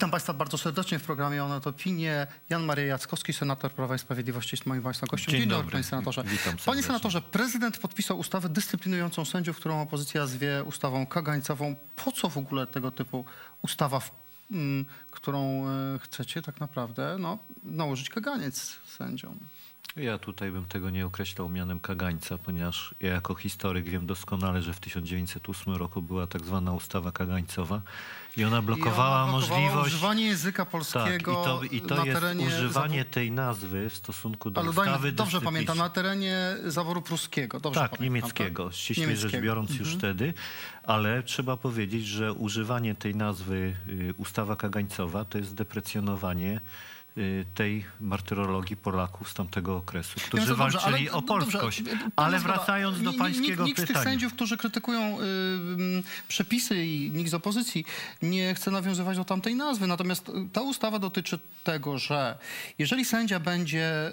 Witam Państwa bardzo serdecznie w programie One to Opinie. Jan Maria Jackowski, senator Prawa i Sprawiedliwości jest moim Państwa gościem. Dzień dobry, dobry. Panie Senatorze. Witam Panie. Senatorze, prezydent podpisał ustawę dyscyplinującą sędziów, którą opozycja zwie ustawą kagańcową. Po co w ogóle tego typu ustawa, w, m, którą e, chcecie tak naprawdę no, nałożyć kaganiec sędziom? Ja tutaj bym tego nie określał mianem kagańca, ponieważ ja jako historyk wiem doskonale, że w 1908 roku była tak zwana ustawa kagańcowa i ona blokowała I ona blokowała możliwość... używanie języka Tak, i polskiego to, i to na jest terenie używanie tej nazwy w stosunku do Ale ustawy dajmy, dobrze pamiętam, na terenie zaworu pruskiego. Dobrze Tak, pamiętam, niemieckiego, tak? ściśle Niemieckiego. rzecz biorąc już wtedy, ale trzeba powiedzieć, że używanie tej nazwy y, ustawa kagańcowa to jest deprecjonowanie y, tej martyrologii Polaków z tamtego okresu, którzy Ja dobrze, walczyli ale- o polskość. dobrze, ale wracając do pańskiego nikt, nikt z tych pytania. sędziów, którzy krytykują y, y, przepisy i nikt z opozycji nie chce nawiązywać do tamtej nazwy. Natomiast y, ta ustawa dotyczy tego, że jeżeli sędzia będzie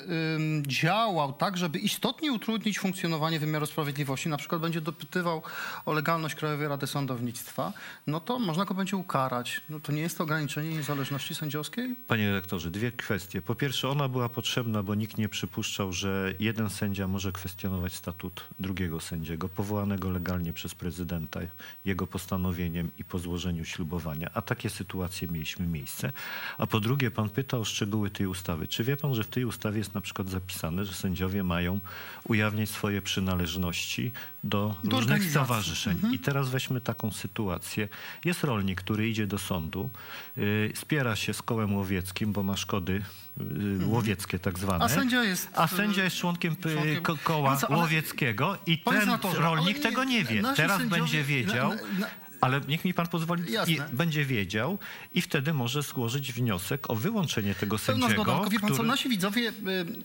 działał tak, żeby istotnie utrudnić funkcjonowanie wymiaru sprawiedliwości, na przykład będzie dopytywał o legalność Krajowej Rady Sądownictwa, no to można go będzie ukarać. No to nie jest to ograniczenie niezależności sędziowskiej? Panie redaktorze, dwie kwestie. Po pierwsze, ona była potrzebna, bo nikt nie przypuszczał, że jeden sędzia może kwestionować statut drugiego sędziego, powołanego legalnie przez prezydenta, jego postanowieniem i po złożeniu ślubowania. A takie sytuacje mieliśmy miejsce. A po drugie, pan pyta o szczegóły tej ustawy. Czy wie pan, że w tej ustawie jest na przykład zapisane, że sędziowie mają ujawniać swoje przynależności do, Do różnych stowarzyszeń? I teraz weźmy taką sytuację. Jest rolnik, który idzie do sądu, yy, spiera się z kołem łowieckim, bo ma szkody yy, łowieckie tak zwane. A sędzia jest, A sędzia jest członkiem, y, członkiem- ko- koła No co, łowieckiego i ten rolnik ale tego nie wie. Teraz sędziowie- będzie wiedział. na- na- Ale niech mi pan pozwoli, Jasne. będzie wiedział i wtedy może złożyć wniosek o wyłączenie tego Pełna sędziego. zgoda, pan co, nasi widzowie,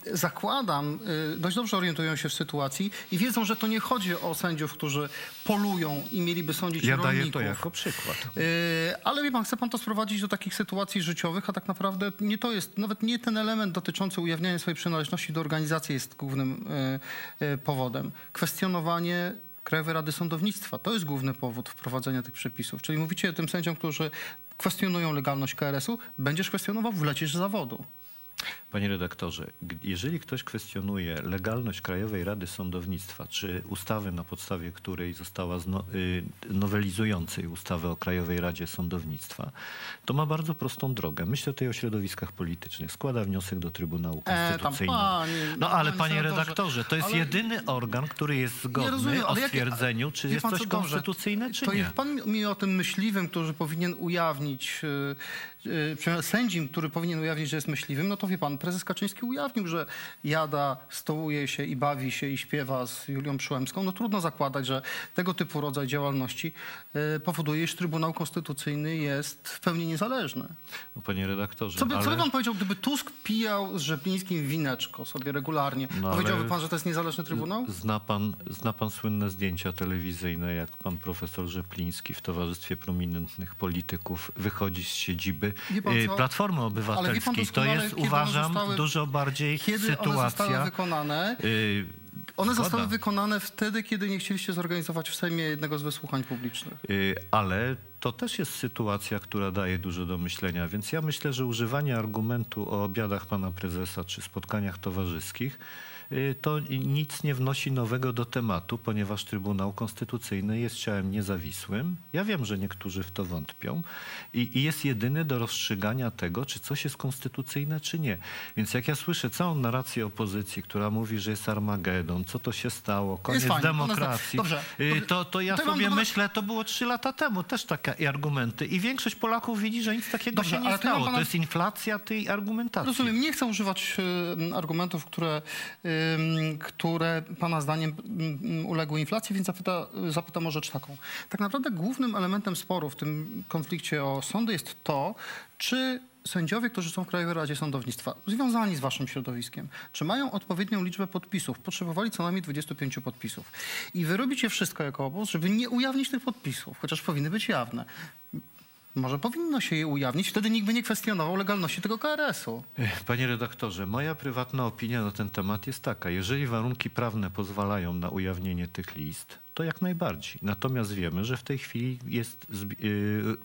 y, zakładam, y, dość dobrze orientują się w sytuacji i wiedzą, że to nie chodzi o sędziów, którzy polują i mieliby sądzić Ja daję rolników. to jako przykład. Y, Ale wie pan, chce pan to sprowadzić do takich sytuacji życiowych, a tak naprawdę nie to jest, nawet nie ten element dotyczący ujawniania swojej przynależności do organizacji jest głównym powodem. Kwestionowanie Krajowej Rady Sądownictwa. To jest główny powód wprowadzenia tych przepisów. Czyli mówicie tym sędziom, którzy kwestionują legalność KRS-u, będziesz kwestionował, wlecisz z zawodu. Panie redaktorze, jeżeli ktoś kwestionuje legalność Krajowej Rady Sądownictwa, czy ustawy, na podstawie której została zno, y, nowelizującej ustawę o Krajowej Radzie Sądownictwa, to ma bardzo prostą drogę. Myślę tutaj o środowiskach politycznych. Składa wniosek do Trybunału E, Konstytucyjnego. panie- no ale panie redaktorze, to jest ale- jedyny organ, który jest zgodny rozumiem, o stwierdzeniu, czy jest coś dobrze, konstytucyjne, czy to nie. niech pan mi o tym myśliwym, który powinien ujawnić, przynajmniej sędzim, który powinien ujawnić, że jest myśliwym, no to wie pan, prezes Kaczyński ujawnił, że jada, stołuje się i bawi się i śpiewa z Julią Przyłębską. No trudno zakładać, że tego typu rodzaj działalności yy, powoduje, iż Trybunał Konstytucyjny jest w pełni niezależny. No, Panie redaktorze, Co by, ale... co by pan powiedział, gdyby Tusk pijał z Rzeplińskim wineczko sobie regularnie? No, Powiedziałby pan, że to jest niezależny Trybunał? Zna pan, zna pan słynne zdjęcia telewizyjne, jak pan profesor Rzepliński w towarzystwie prominentnych polityków wychodzi z siedziby co? Platformy Obywatelskiej. To jest, uważam, zostały- dużo bardziej Kiedy one zostały sytuacja... wykonane? y, One zgoda. zostały wykonane wtedy, kiedy nie chcieliście zorganizować w Sejmie jednego z wysłuchań publicznych. Y, Ale to też jest sytuacja, która daje dużo do myślenia, więc ja myślę, że używanie argumentu o obiadach pana prezesa czy spotkaniach towarzyskich y, to nic nie wnosi nowego do tematu, ponieważ Trybunał Konstytucyjny jest ciałem niezawisłym. Ja wiem, że niektórzy w to wątpią i, i jest jedyny do rozstrzygania tego, czy coś jest konstytucyjne, czy nie. Więc jak ja słyszę całą narrację opozycji, która mówi, że jest Armagedon, co to się stało, koniec fajnie, demokracji, dobrze, y, dobrze. to, to ja To mam sobie do- myślę, to było trzy lata temu, też takie argumenty. I większość Polaków widzi, że nic takiego Dobrze, się nie mam stało. pana- To jest inflacja tej argumentacji. Rozumiem, nie chcę używać y, argumentów, które, które pana zdaniem uległy inflacji, więc zapyta, zapytam o rzecz taką. Tak naprawdę głównym elementem sporu w tym konflikcie o sądy jest to, czy sędziowie, którzy są w Krajowej Radzie Sądownictwa, związani z waszym środowiskiem, czy mają odpowiednią liczbę podpisów? Potrzebowali co najmniej 25 podpisów. I wy robicie wszystko jako obóz, żeby nie ujawnić tych podpisów, chociaż powinny być jawne. Może powinno się je ujawnić, wtedy nikt by nie kwestionował legalności tego KRS-u. Panie redaktorze, moja prywatna opinia na ten temat jest taka. Jeżeli warunki prawne pozwalają na ujawnienie tych list, to jak najbardziej. Natomiast wiemy, że w tej chwili jest, y,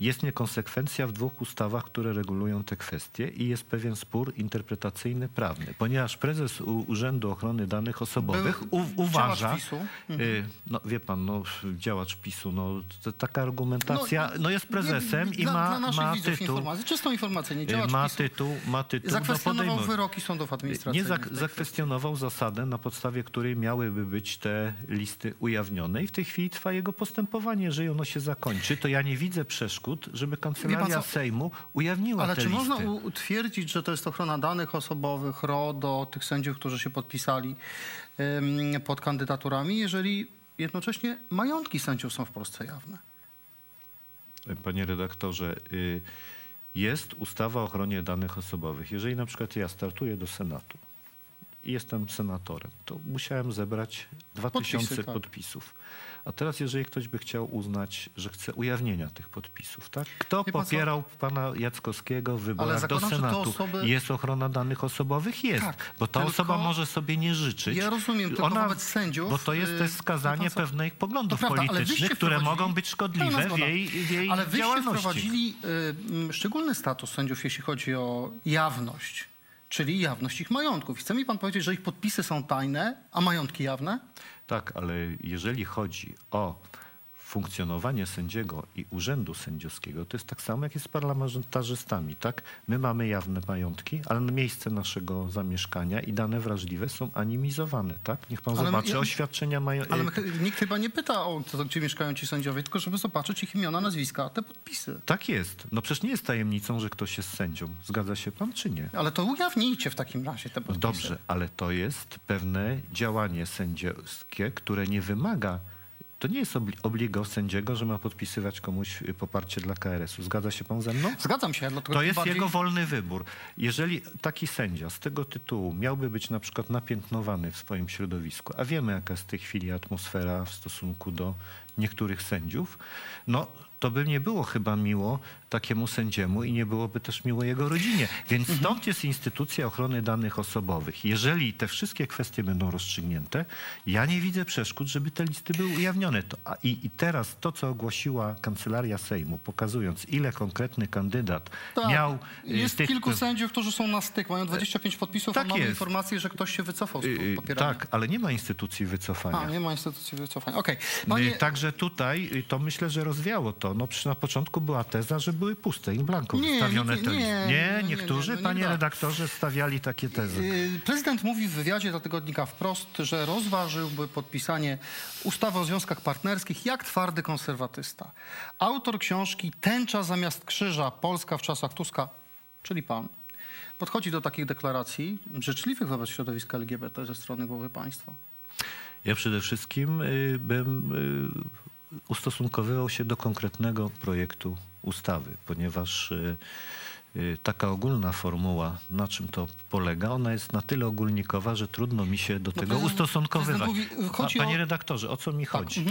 jest niekonsekwencja w dwóch ustawach, które regulują te kwestie i jest pewien spór interpretacyjny prawny, ponieważ prezes Urzędu Ochrony Danych Osobowych Był u- uważa, PiSu. y, no wie pan, no, działacz PiSu, no, to, taka argumentacja, no, jest prezesem nie, i dla, ma, dla ma tytuł, czystą informację, nie y, działacz ma PiSu. tytuł, ma tytuł, no, Zakwestionował podejmuje. wyroki sądów Nie administracyjnych. zak- tej kwestii. zakwestionował zasadę, na podstawie której miałyby być te listy ujawnione i w tej chwili trwa jego postępowanie. Jeżeli ono się zakończy, to ja nie widzę przeszkód, żeby Kancelaria co? Sejmu ujawniła Ale te czy listy. można utwierdzić, że to jest ochrona danych osobowych, RODO, tych sędziów, którzy się podpisali ym, pod kandydaturami, jeżeli jednocześnie majątki sędziów są w Polsce jawne? Panie redaktorze, y, jest ustawa o ochronie danych osobowych. Jeżeli na przykład ja startuję do Senatu i jestem senatorem, to musiałem zebrać 2000 Podpisy, tak. podpisów. A teraz, jeżeli ktoś by chciał uznać, że chce ujawnienia tych podpisów, tak? Kto Wie pan co? popierał pana Jackowskiego w wyborach do zakładam, że te Senatu? osoby- Jest ochrona danych osobowych? Jest. Tak, bo ta tylko- osoba może sobie nie życzyć. Ja rozumiem, tylko wobec sędziów, Bo to jest y, też wie skazanie pan co? pewnych poglądów To prawda, ale politycznych, wyście które wprowadzili- mogą być Pełna szkodliwe w zgoda. jej, w jej Ale wyście działalności. wprowadzili y, szczególny status sędziów, jeśli chodzi o jawność, czyli jawność ich majątków. Chce mi pan powiedzieć, że ich podpisy są tajne, a majątki jawne? Tak, ale jeżeli chodzi o funkcjonowanie sędziego i urzędu sędziowskiego, to jest tak samo jak jest z parlamentarzystami, tak? My mamy jawne majątki, ale miejsce naszego zamieszkania i dane wrażliwe są anonimizowane, tak? Niech pan Ale my- zobaczy ja- oświadczenia mają... Ale nikt chyba nie pyta o to, gdzie mieszkają ci sędziowie, tylko żeby zobaczyć ich imiona, nazwiska, a te podpisy. Tak jest. No przecież nie jest tajemnicą, że ktoś jest sędzią. Zgadza się pan, czy nie? Ale to ujawnijcie w takim razie te No podpisy. dobrze, ale to jest pewne działanie sędziowskie, które nie wymaga. To nie jest obli- obligo sędziego, że ma podpisywać komuś y, poparcie dla KRS-u. Zgadza się pan ze mną? Zgadzam się, To jest bardziej... jego wolny wybór. Jeżeli taki sędzia z tego tytułu miałby być na przykład napiętnowany w swoim środowisku, a wiemy jaka jest w tej chwili atmosfera w stosunku do niektórych sędziów, no to by nie było chyba miło takiemu sędziemu i nie byłoby też miło jego rodzinie. Więc Mhm. stąd jest instytucja ochrony danych osobowych. Jeżeli te wszystkie kwestie będą rozstrzygnięte, ja nie widzę przeszkód, żeby te listy były ujawnione. To, a i, I teraz to, co ogłosiła Kancelaria Sejmu, pokazując ile konkretny kandydat Tak, miał y, Jest tych... kilku sędziów, którzy są na styk, mają 25 podpisów, tak a mamy jest. informację, że ktoś się wycofał z Y, y, popierania. Tak, ale nie ma instytucji wycofania. A, nie ma instytucji wycofania. Okej. Y, Panie... Także tutaj y, to myślę, że rozwiało to. No, przy, na początku była teza, że były puste, in blanco Nie, wystawione nie, te nie, nie, Nie, nie, niektórzy, nie, no nie panie redaktorze, stawiali takie tezy. Y, Prezydent mówi w wywiadzie dla tygodnika wprost, że rozważyłby podpisanie ustawy o związkach partnerskich jak twardy konserwatysta. Autor książki Tęcza zamiast krzyża Polska w czasach Tuska, czyli pan, podchodzi do takich deklaracji życzliwych wobec środowiska LGBT ze strony głowy państwa. Ja przede wszystkim y, bym y, ustosunkowywał się do konkretnego projektu ustawy, ponieważ y, y, taka ogólna formuła, na czym to polega, ona jest na tyle ogólnikowa, że trudno mi się do tego prezydent- ustosunkowywać. prezydent mówi- A, panie o- redaktorze, o co mi chodzi?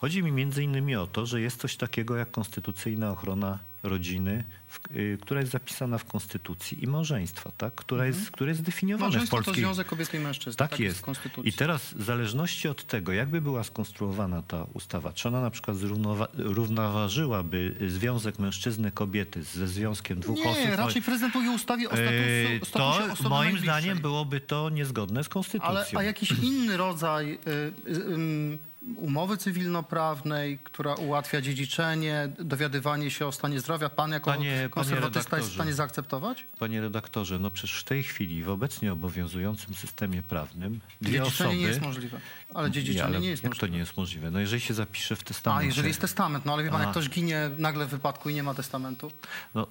Chodzi mi między innymi o to, że jest coś takiego jak konstytucyjna ochrona rodziny, w, y, która jest zapisana w konstytucji i małżeństwa, tak? która, jest, które jest zdefiniowane w Małżeństwo to polskiej... związek kobiety i mężczyzny. Tak, jest. w Konstytucji. I teraz w zależności od tego, jakby była skonstruowana ta ustawa, czy ona na przykład zrównowa- równoważyłaby związek mężczyzny kobiety ze związkiem dwóch osób. Nie, raczej prezydent mówi ustawie o statusu, Yy, statusie to moim najbliższej. zdaniem byłoby to niezgodne z konstytucją. Ale a jakiś inny rodzaj y, y, umowy cywilnoprawnej, która ułatwia dziedziczenie, dowiadywanie się o stanie zdrowia, pan jako Panie- panie konserwatysta jest w stanie zaakceptować? Panie redaktorze, no przecież w tej chwili w obecnie obowiązującym systemie prawnym dwie Dziedziczenie osoby... nie jest możliwe. Ale dziedziczenie ale nie jest jak możliwe. to nie jest możliwe? No jeżeli się zapisze w A, testamencie... jeżeli jest testament, no ale wie pan, jak A. ktoś ginie nagle w wypadku i nie ma testamentu? No,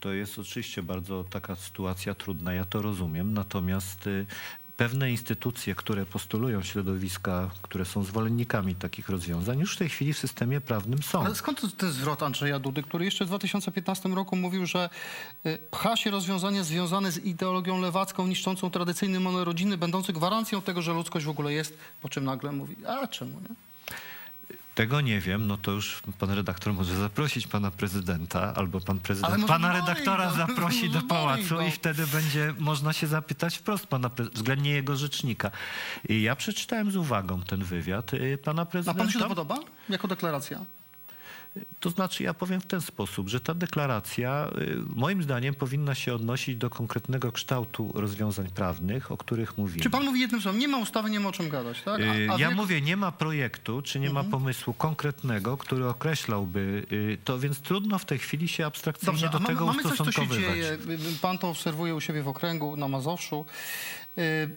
to jest oczywiście bardzo taka sytuacja trudna, ja to rozumiem. Natomiast y, pewne instytucje, które postulują środowiska, które są zwolennikami takich rozwiązań, już w tej chwili w systemie prawnym są. Ale skąd ten zwrot Andrzeja Dudy, który jeszcze w 2015 roku mówił, że y, pcha się rozwiązania związane z ideologią lewacką, niszczącą tradycyjny model rodziny, będący gwarancją tego, że ludzkość w ogóle jest, po czym nagle mówi, a czemu nie? Tego nie wiem, no to już pan redaktor może zaprosić pana prezydenta, albo pan prezydent pana redaktora go, zaprosi do pałacu i wtedy będzie można się zapytać wprost pana względnie jego rzecznika. I ja przeczytałem z uwagą ten wywiad y, pana A prezydenta. panu się to podoba? Jako deklaracja? To znaczy, ja powiem w ten sposób, że ta deklaracja y, moim zdaniem powinna się odnosić do konkretnego kształtu rozwiązań prawnych, o których mówimy. Czy pan mówi jednym słowem, nie ma ustawy, nie ma o czym gadać, tak? Y, A, a Ja mówię, nie ma projektu, czy nie Mhm. ma pomysłu konkretnego, który określałby y, to, więc trudno w tej chwili się abstrakcyjnie Dobrze, do a mamy, tego mamy coś, co się ustosunkowywać. dzieje. Pan to obserwuje u siebie w okręgu na Mazowszu.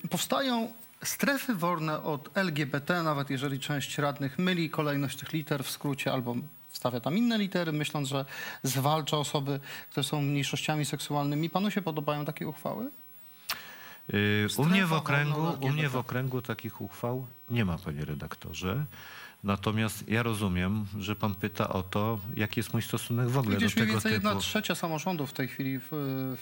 Powstają strefy wolne od LGBT, nawet jeżeli część radnych myli kolejność tych liter w skrócie albo stawia tam inne litery, myśląc, że zwalcza osoby, które są mniejszościami seksualnymi. Panu się podobają takie uchwały? Y, U mnie, w okręgu, u mnie w okręgu takich uchwał nie ma, panie redaktorze. Natomiast ja rozumiem, że pan pyta o to, jaki jest mój stosunek w ogóle Gdzieś do mniej tego więcej typu. jedna trzecia samorządów w tej chwili w,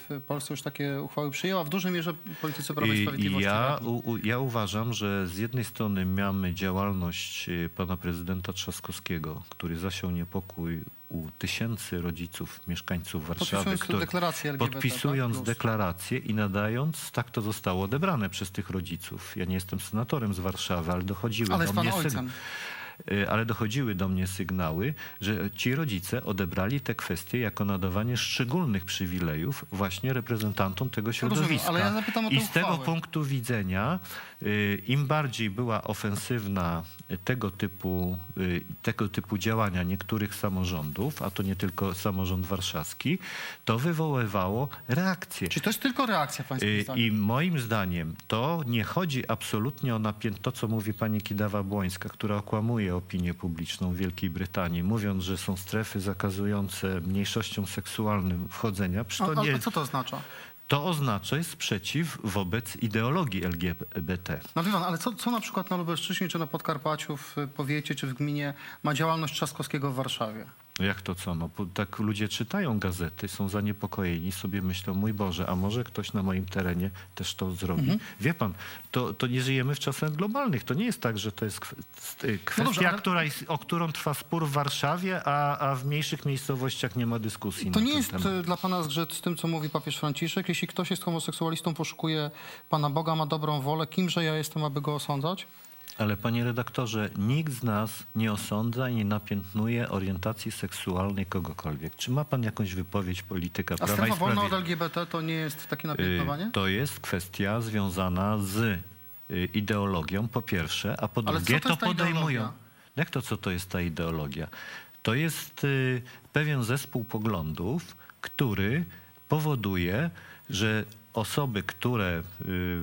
w Polsce już takie uchwały przyjęła. W dużej mierze politycy Prawa i Sprawiedliwości. ja, radni. u, ja uważam, że z jednej strony mamy działalność y, pana prezydenta Trzaskowskiego, który zasiał niepokój u tysięcy rodziców, mieszkańców Warszawy, Podpisując który- deklarację LGBT. podpisując tak? Deklarację i nadając, tak to zostało odebrane przez tych rodziców. Ja nie jestem senatorem z Warszawy, ale dochodziły Ale do mnie ojcem. Ale dochodziły do mnie sygnały, że ci rodzice odebrali te kwestie jako nadawanie szczególnych przywilejów właśnie reprezentantom tego Rozumiem, środowiska. ale ja zapytam o I z tego punktu widzenia, y, im bardziej była ofensywna y, tego typu, y, tego typu działania niektórych samorządów, a to nie tylko samorząd warszawski, to wywoływało reakcje. Czy to jest tylko reakcja Y, zdaniem? I moim zdaniem to nie chodzi absolutnie o napięcie, to co mówi pani Kidawa-Błońska, która okłamuje opinię publiczną Wielkiej Brytanii, mówiąc, że są strefy zakazujące mniejszościom seksualnym wchodzenia. To, a, nie, a co to oznacza? to oznacza sprzeciw wobec ideologii LGBT. No wie pan, ale co, co na przykład na Lubelszczyźnie, czy na Podkarpaciu, w powiecie, czy w gminie ma działalność Trzaskowskiego w Warszawie? Jak to co? No, tak ludzie czytają gazety, są zaniepokojeni, sobie myślą, mój Boże, a może ktoś na moim terenie też to zrobi. Mhm. Wie pan, to, to nie żyjemy w czasach globalnych. To nie jest tak, że to jest y, kwestia, No dobrze, ale- która jest, o którą trwa spór w Warszawie, a, a w mniejszych miejscowościach nie ma dyskusji To na nie jest temat. e, dla pana zgrzyt z tym, co mówi papież Franciszek. Jeśli ktoś jest homoseksualistą, poszukuje Pana Boga, ma dobrą wolę, kimże ja jestem, aby go osądzać? Ale panie redaktorze, nikt z nas nie osądza i nie napiętnuje orientacji seksualnej kogokolwiek. Czy ma pan jakąś wypowiedź polityka A Prawa i strefa wolna od Sprawiedliwości? LGBT to nie jest takie Y, napiętnowanie? To jest kwestia związana z y, ideologią, po pierwsze, a po Ale drugie co to jest ta podejmują. ideologia? Jak to, co to jest ta ideologia? To jest y, pewien zespół poglądów, który powoduje, że osoby, które y,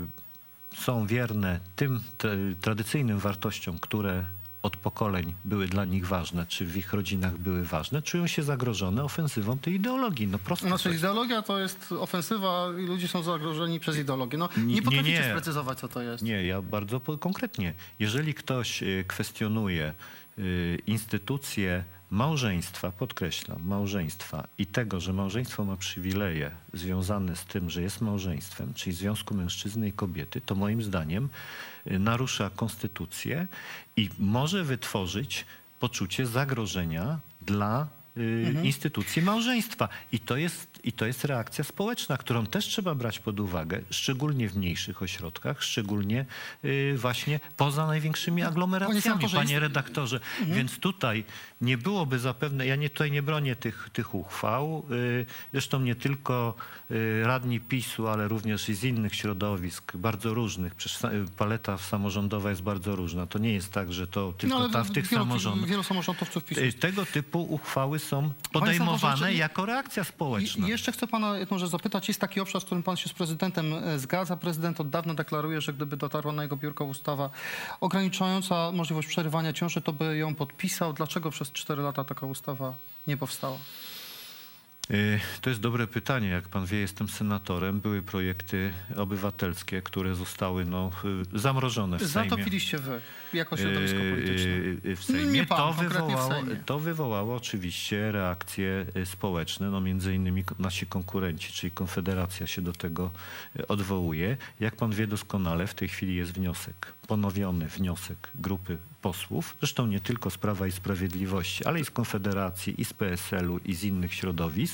są wierne tym tra- tradycyjnym wartościom, które od pokoleń były dla nich ważne, czy w ich rodzinach były ważne, czują się zagrożone ofensywą tej ideologii. No prosto. Znaczy to jest. ideologia to jest ofensywa i ludzie są zagrożeni przez ideologię. No, Nie, nie potraficie nie. sprecyzować, co to jest. Nie, ja bardzo konkretnie. Jeżeli ktoś y, kwestionuje y, instytucję małżeństwa, podkreślam, małżeństwa i tego, że małżeństwo ma przywileje związane z tym, że jest małżeństwem, czyli związku mężczyzny i kobiety, to moim zdaniem y, narusza konstytucję i może wytworzyć poczucie zagrożenia dla y, instytucji małżeństwa. I to, jest, I to jest reakcja społeczna, którą też trzeba brać pod uwagę, szczególnie w mniejszych ośrodkach, szczególnie y, właśnie poza największymi aglomeracjami, senatorze, panie redaktorze. Więc tutaj nie byłoby zapewne, ja nie, tutaj nie bronię tych, tych uchwał, y, zresztą nie tylko radni PiSu, ale również i z innych środowisk, bardzo różnych, przecież paleta samorządowa jest bardzo różna. To nie jest tak, że to tylko ale ta, w tych wielu, samorządach. Wielu samorządowców PiSu Tego typu uchwały są podejmowane jako reakcja społeczna. I jeszcze chcę pana jedną rzecz zapytać. Jest taki obszar, z którym pan się z prezydentem e, zgadza. Prezydent od dawna deklaruje, że gdyby dotarła na jego biurko ustawa ograniczająca możliwość przerywania ciąży, to by ją podpisał. Dlaczego przez 4 lata taka ustawa nie powstała? Y, To jest dobre pytanie. Jak pan wie, jestem senatorem. Były projekty obywatelskie, które zostały no, y, zamrożone w Sejmie. Zatopiliście wy, jako środowisko Yy, polityczne. w Sejmie. Nie pan, to, konkretnie w wywołało, Sejmie. to wywołało oczywiście reakcje y, społeczne, no między innymi nasi konkurenci, czyli Konfederacja się do tego y, odwołuje. Jak pan wie doskonale, w tej chwili jest wniosek, ponowiony wniosek grupy posłów, zresztą nie tylko z Prawa i Sprawiedliwości, ale i z Konfederacji, i z PSL-u, i z innych środowisk,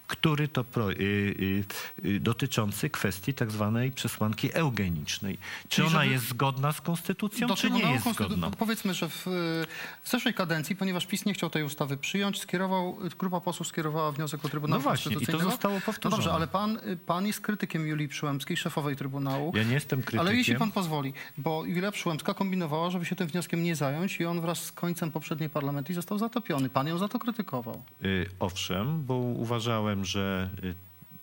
który to pro, y, y, y, dotyczący kwestii tak zwanej przesłanki eugenicznej. Czy Czyli ona żeby- jest zgodna z konstytucją, czy nie Trybunału jest Konstytu- zgodna? Powiedzmy, że w, w zeszłej kadencji, ponieważ PiS nie chciał tej ustawy przyjąć, skierował, grupa posłów skierowała wniosek do Trybunału No właśnie, i to Konstytucyjnego. zostało No powtórzone. dobrze, ale pan, pan jest krytykiem Julii Przyłębskiej, szefowej Trybunału. Ja nie jestem krytykiem. Ale jeśli pan pozwoli, bo Julia Przyłębska kombinowała, żeby się tym wnioskiem nie zająć i on wraz z końcem poprzedniej parlamenty został zatopiony. Pan ją za to krytykował. Y, Owszem, bo uważałem, że y,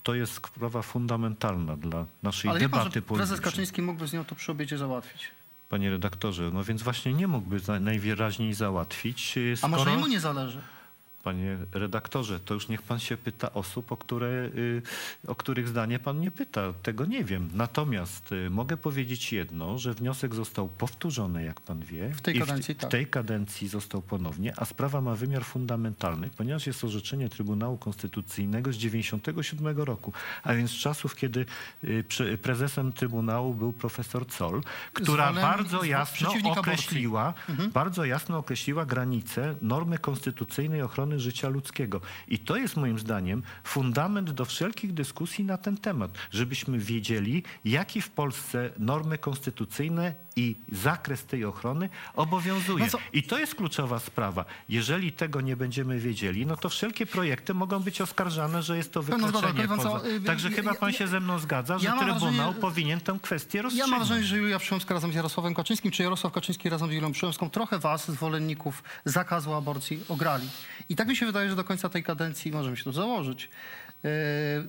to jest sprawa fundamentalna dla naszej Ale debaty że prezes. Kaczyński mógłby z nią to przy obiedzie załatwić. Panie redaktorze, no więc właśnie nie mógłby najwyraźniej załatwić, y, A skoro... może jemu nie zależy? Panie redaktorze, to już niech pan się pyta osób, o, które, y, o których zdanie pan nie pyta. Tego nie wiem. Natomiast y, mogę powiedzieć jedno, że wniosek został powtórzony, jak pan wie. W tej i kadencji, w, tak. w tej kadencji został ponownie, a sprawa ma wymiar fundamentalny, ponieważ jest orzeczenie Trybunału Konstytucyjnego z 97 roku, a więc z czasów, kiedy y, prezesem Trybunału był profesor Zoll, która bardzo jasno określiła, Mhm. bardzo jasno określiła granice normy konstytucyjnej ochrony życia ludzkiego. I to jest moim zdaniem fundament do wszelkich dyskusji na ten temat, żebyśmy wiedzieli, jakie w Polsce normy konstytucyjne i zakres tej ochrony obowiązuje. No I to jest kluczowa sprawa. Jeżeli tego nie będziemy wiedzieli, no to wszelkie projekty mogą być oskarżane, że jest to wykroczenie pan co, poza... y, Także y, chyba pan ja- się ze mną zgadza, że ja Trybunał wrażenie- powinien tę kwestię Ja rozstrzygnąć. mam wrażenie, że Julia Przyłębska razem z Jarosławem Kaczyńskim, czy Jarosław Kaczyński razem z Julią Przyłębską trochę was, zwolenników zakazu aborcji, ograli. I tak mi się wydaje, że do końca tej kadencji, możemy się to założyć,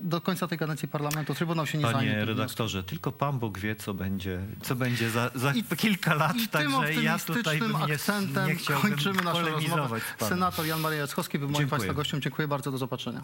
do końca tej kadencji parlamentu Trybunał się nie zajmie. Panie redaktorze, tylko Pan Bóg wie, co będzie, co będzie za, za I- kilka lat, I tym także ja tutaj bym nie, akcentem nie kończymy naszą rozmowę. Senator Jan Maria Jackowski był moim. Państwa gościem. Dziękuję bardzo, do zobaczenia.